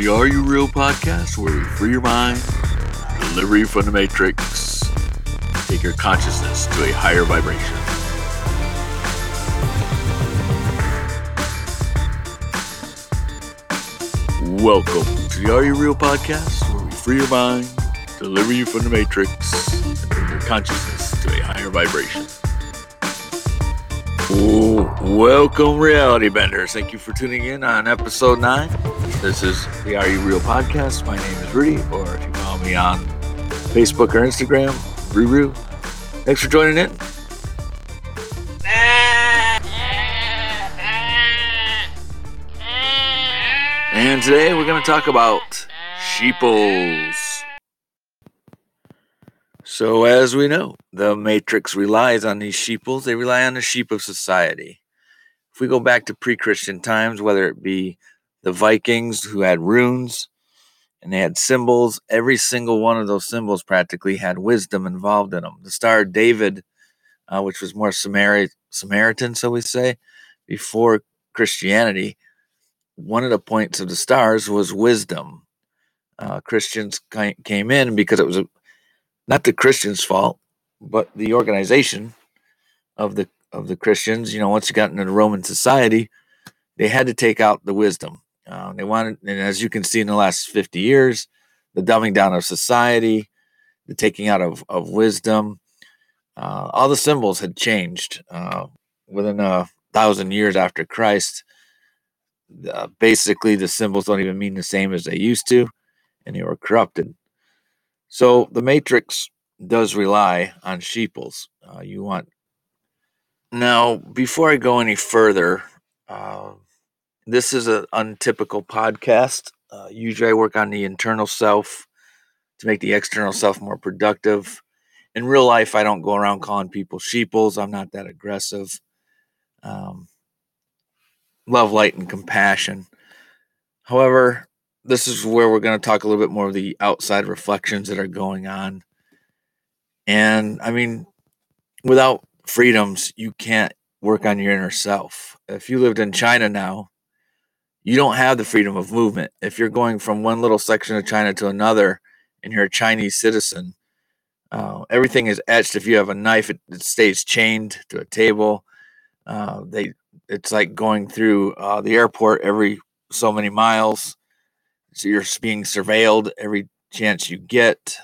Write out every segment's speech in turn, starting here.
the Are You Real podcast where we free your mind, deliver you from the matrix, take your consciousness to a higher vibration. Welcome to the Are You Real podcast where we free your mind, deliver you from the matrix, and bring your consciousness to a higher vibration. Welcome, reality benders. Thank you for tuning in on episode nine. This is the Are You Real podcast. My name is Rudy, or if you follow me on Facebook or Instagram, Ruru. Thanks for joining in. And today we're going to talk about sheeples. So, as we know, the Matrix relies on these sheeples. They rely on the sheep of society. If we go back to pre Christian times, whether it be the Vikings who had runes and they had symbols, every single one of those symbols practically had wisdom involved in them. The Star of David, uh, which was more Samari- Samaritan, so we say, before Christianity, one of the points of the stars was wisdom. Uh, Christians came in because it was a, not the Christians' fault, but the organization of the of the Christians. You know, once you got into the Roman society, they had to take out the wisdom. Uh, they wanted, and as you can see in the last fifty years, the dumbing down of society, the taking out of of wisdom. Uh, all the symbols had changed uh, within a thousand years after Christ uh, basically the symbols don't even mean the same as they used to, and they were corrupted. So the matrix does rely on sheeples. Uh, you want now before I go any further. This is an untypical podcast. Uh, usually, I work on the internal self to make the external self more productive. In real life, I don't go around calling people sheeples. I'm not that aggressive. Um, love, light, and compassion. However, this is where we're going to talk a little bit more of the outside reflections that are going on. And I mean, without freedoms, you can't work on your inner self. If you lived in China now, you don't have the freedom of movement. If you're going from one little section of China to another and you're a Chinese citizen, uh, everything is etched. If you have a knife, it, it stays chained to a table. Uh, they it's like going through uh, the airport every so many miles. So you're being surveilled every chance you get.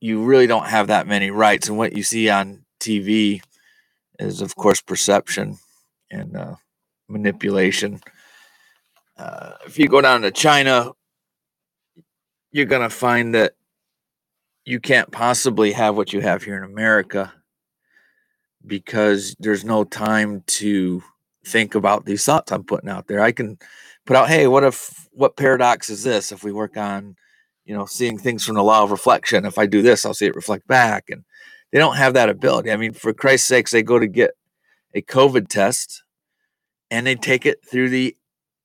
You really don't have that many rights. And what you see on TV is, of course, perception and uh, manipulation. Uh, if you go down to China, you're going to find that you can't possibly have what you have here in America because there's no time to think about these thoughts I'm putting out there. I can put out, hey, what if what paradox is this? If we work on, you know, seeing things from the law of reflection, if I do this, I'll see it reflect back. And they don't have that ability. I mean, for Christ's sakes, they go to get a COVID test and they take it through the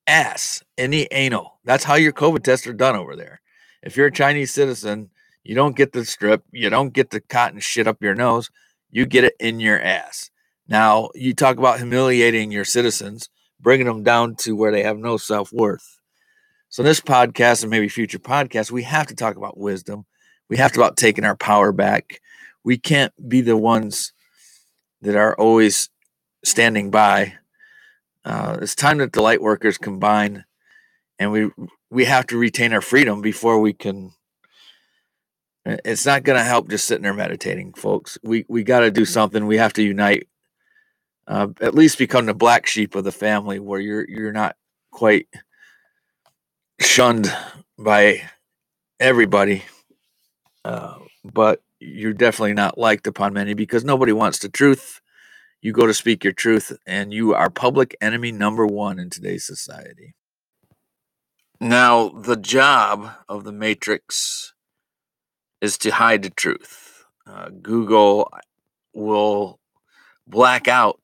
ass in the anal. That's how your COVID tests are done over there. If you're a Chinese citizen, you don't get the strip, you don't get the cotton shit up your nose you get it in your ass. Now, you talk about humiliating your citizens, bringing them down to where they have no self worth. So, in this podcast and maybe future podcasts, we have to talk about wisdom. We have to about taking our power back. We can't be the ones that are always standing by. Uh, it's time that the light workers combine, and we we have to retain our freedom before we can it's not going to help just sitting there meditating, folks. We we got to do something. We have to unite. Uh, at least become the black sheep of the family, where you're you're not quite shunned by everybody, uh, but you're definitely not liked upon many because nobody wants the truth. You go to speak your truth, and you are public enemy number one in today's society. Now, the job of the Matrix is to hide the truth. Uh, Google will black out,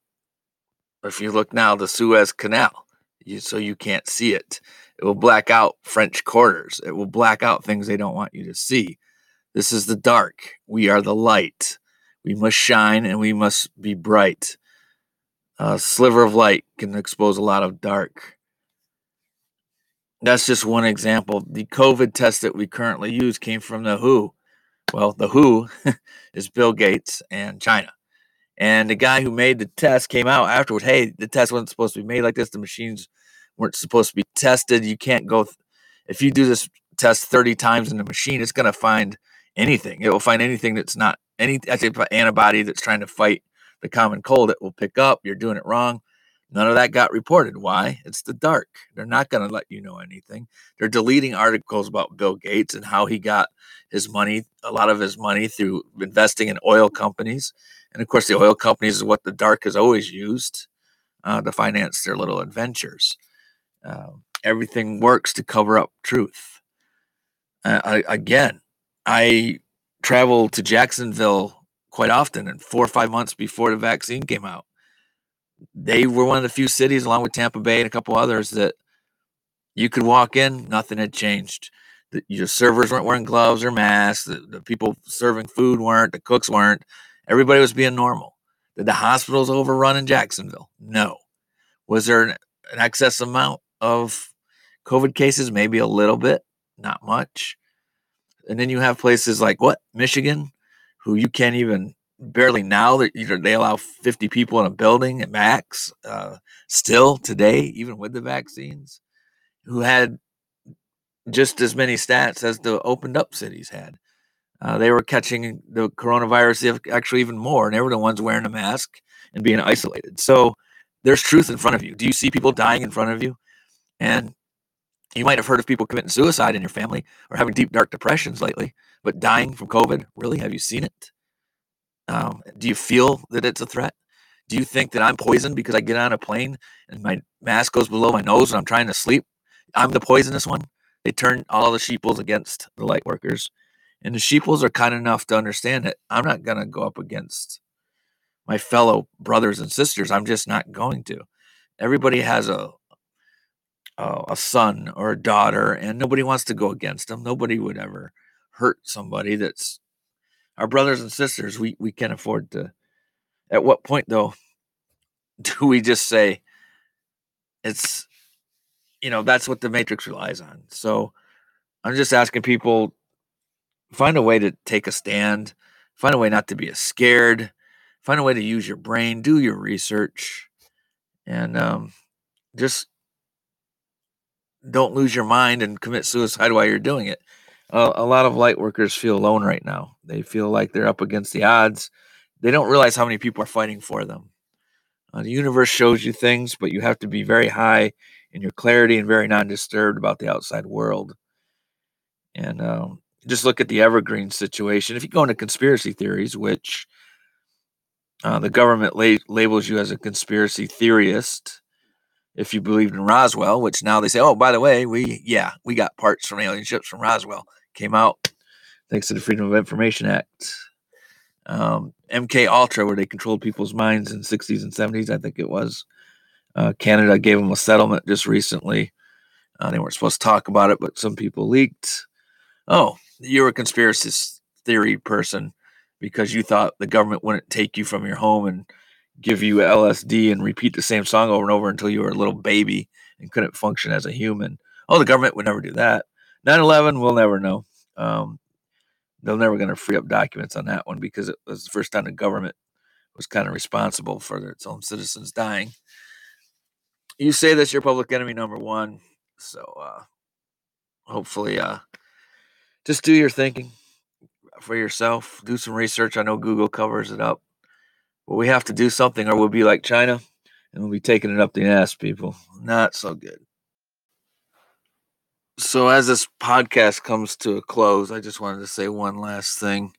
if you look now, the Suez Canal, you, so you can't see it. It will black out French quarters. It will black out things they don't want you to see. This is the dark. We are the light. We must shine and we must be bright. A sliver of light can expose a lot of dark. that's just one example. The COVID test that we currently use came from the WHO. Well, the WHO is Bill Gates and China. And the guy who made the test came out afterwards. Hey, the test wasn't supposed to be made like this. The machines weren't supposed to be tested. You can't go, th- if you do this test 30 times in the machine, it's going to find anything. It will find anything that's not any antibody that's trying to fight the common cold. It will pick up. You're doing it wrong. None of that got reported. Why? It's the dark. They're not going to let you know anything. They're deleting articles about Bill Gates and how he got his money, a lot of his money through investing in oil companies. And of course, the oil companies is what the dark has always used uh, to finance their little adventures. Uh, everything works to cover up truth. Uh, I, again, I travel to Jacksonville quite often, and four or five months before the vaccine came out they were one of the few cities, along with Tampa Bay and a couple others, that you could walk in, nothing had changed. The, your servers weren't wearing gloves or masks. The, the people serving food weren't. The cooks weren't. Everybody was being normal. Did the hospitals overrun in Jacksonville? No. Was there an, an excess amount of COVID cases? Maybe a little bit, not much. And then you have places like what? Michigan, who you can't even barely now that they allow 50 people in a building at max uh, still today even with the vaccines who had just as many stats as the opened up cities had. Uh, they were catching the coronavirus actually even more and they were the ones wearing a mask and being isolated. So there's truth in front of you. Do you see people dying in front of you? And you might have heard of people committing suicide in your family or having deep dark depressions lately but dying from covid really have you seen it um, do you feel that it's a threat? Do you think that I'm poisoned because I get on a plane and my mask goes below my nose and I'm trying to sleep? I'm the poisonous one. They turn all the sheeples against the light workers. And the sheeples are kind enough to understand that I'm not going to go up against my fellow brothers and sisters. I'm just not going to. Everybody has a, a, a son or a daughter, and nobody wants to go against them. Nobody would ever hurt somebody that's our brothers and sisters, we we can afford to. At what point though, do we just say it's you know that's what the matrix relies on? So I'm just asking people find a way to take a stand, find a way not to be scared, find a way to use your brain, do your research, and um, just don't lose your mind and commit suicide while you're doing it uh, a lot of light workers feel alone right now. They feel like they're up against the odds. They don't realize how many people are fighting for them. Uh, the universe shows you things, but you have to be very high in your clarity and very non-disturbed about the outside world. And um, just look at the evergreen situation. If you go into conspiracy theories, which uh, the government la- labels you as a conspiracy theorist, if you believed in Roswell, which now they say, oh, by the way, we yeah, we got parts from alien ships from Roswell came out thanks to the Freedom of Information Act. Um, MK Ultra, where they controlled people's minds in 60s and 70s, I think it was. Uh, Canada gave them a settlement just recently. Uh, they weren't supposed to talk about it, but some people leaked. Oh, you're a conspiracy theory person because you thought the government wouldn't take you from your home and give you LSD and repeat the same song over and over until you were a little baby and couldn't function as a human. Oh, the government would never do that. 9/11, we'll never know. Um, they're never going to free up documents on that one because it was the first time the government was kind of responsible for its own citizens dying. You say that's your public enemy number one, so uh, hopefully, uh, just do your thinking for yourself. Do some research. I know Google covers it up, but we have to do something, or we'll be like China, and we'll be taking it up the ass, people. Not so good. So, as this podcast comes to a close, I just wanted to say one last thing.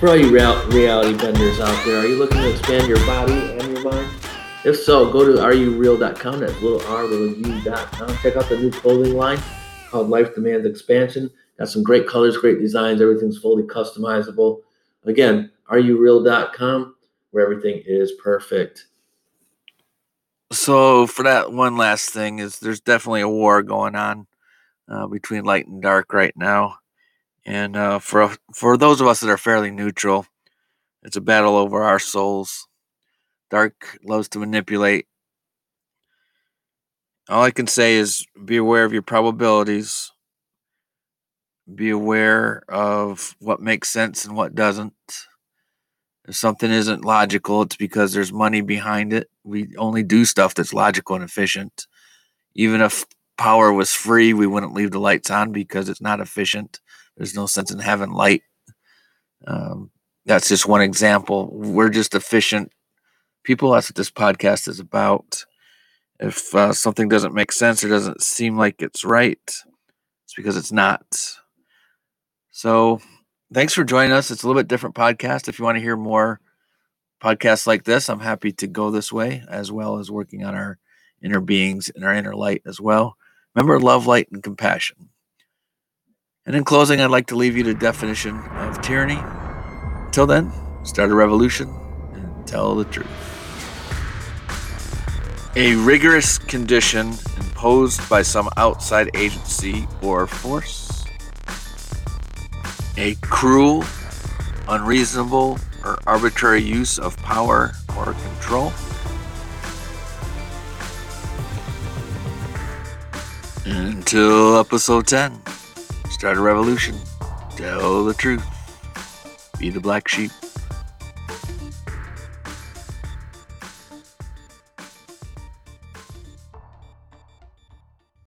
For all you reality benders out there, are you looking to expand your body and your mind? If so, go to areyoureal.com. That's little r, little u.com. Check out the new clothing line called Life Demands Expansion. Got some great colors, great designs. Everything's fully customizable. Again, areyoureal.com, where everything is perfect so for that one last thing is there's definitely a war going on uh, between light and dark right now and uh, for for those of us that are fairly neutral it's a battle over our souls dark loves to manipulate all I can say is be aware of your probabilities. Be aware of what makes sense and what doesn't. If something isn't logical, it's because there's money behind it. We only do stuff that's logical and efficient. Even if power was free, we wouldn't leave the lights on because it's not efficient. There's no sense in having light. Um, that's just one example. We're just efficient people. That's what this podcast is about. If uh, something doesn't make sense or doesn't seem like it's right, it's because it's not. So, thanks for joining us. It's a little bit different podcast. If you want to hear more podcasts like this, I'm happy to go this way, as well as working on our inner beings and our inner light as well. Remember love, light, and compassion. And in closing, I'd like to leave you the definition of tyranny. Until then, start a revolution and tell the truth. A rigorous condition imposed by some outside agency or force. A cruel, unreasonable, or arbitrary use of power or control. Until episode 10, start a revolution, tell the truth, be the black sheep.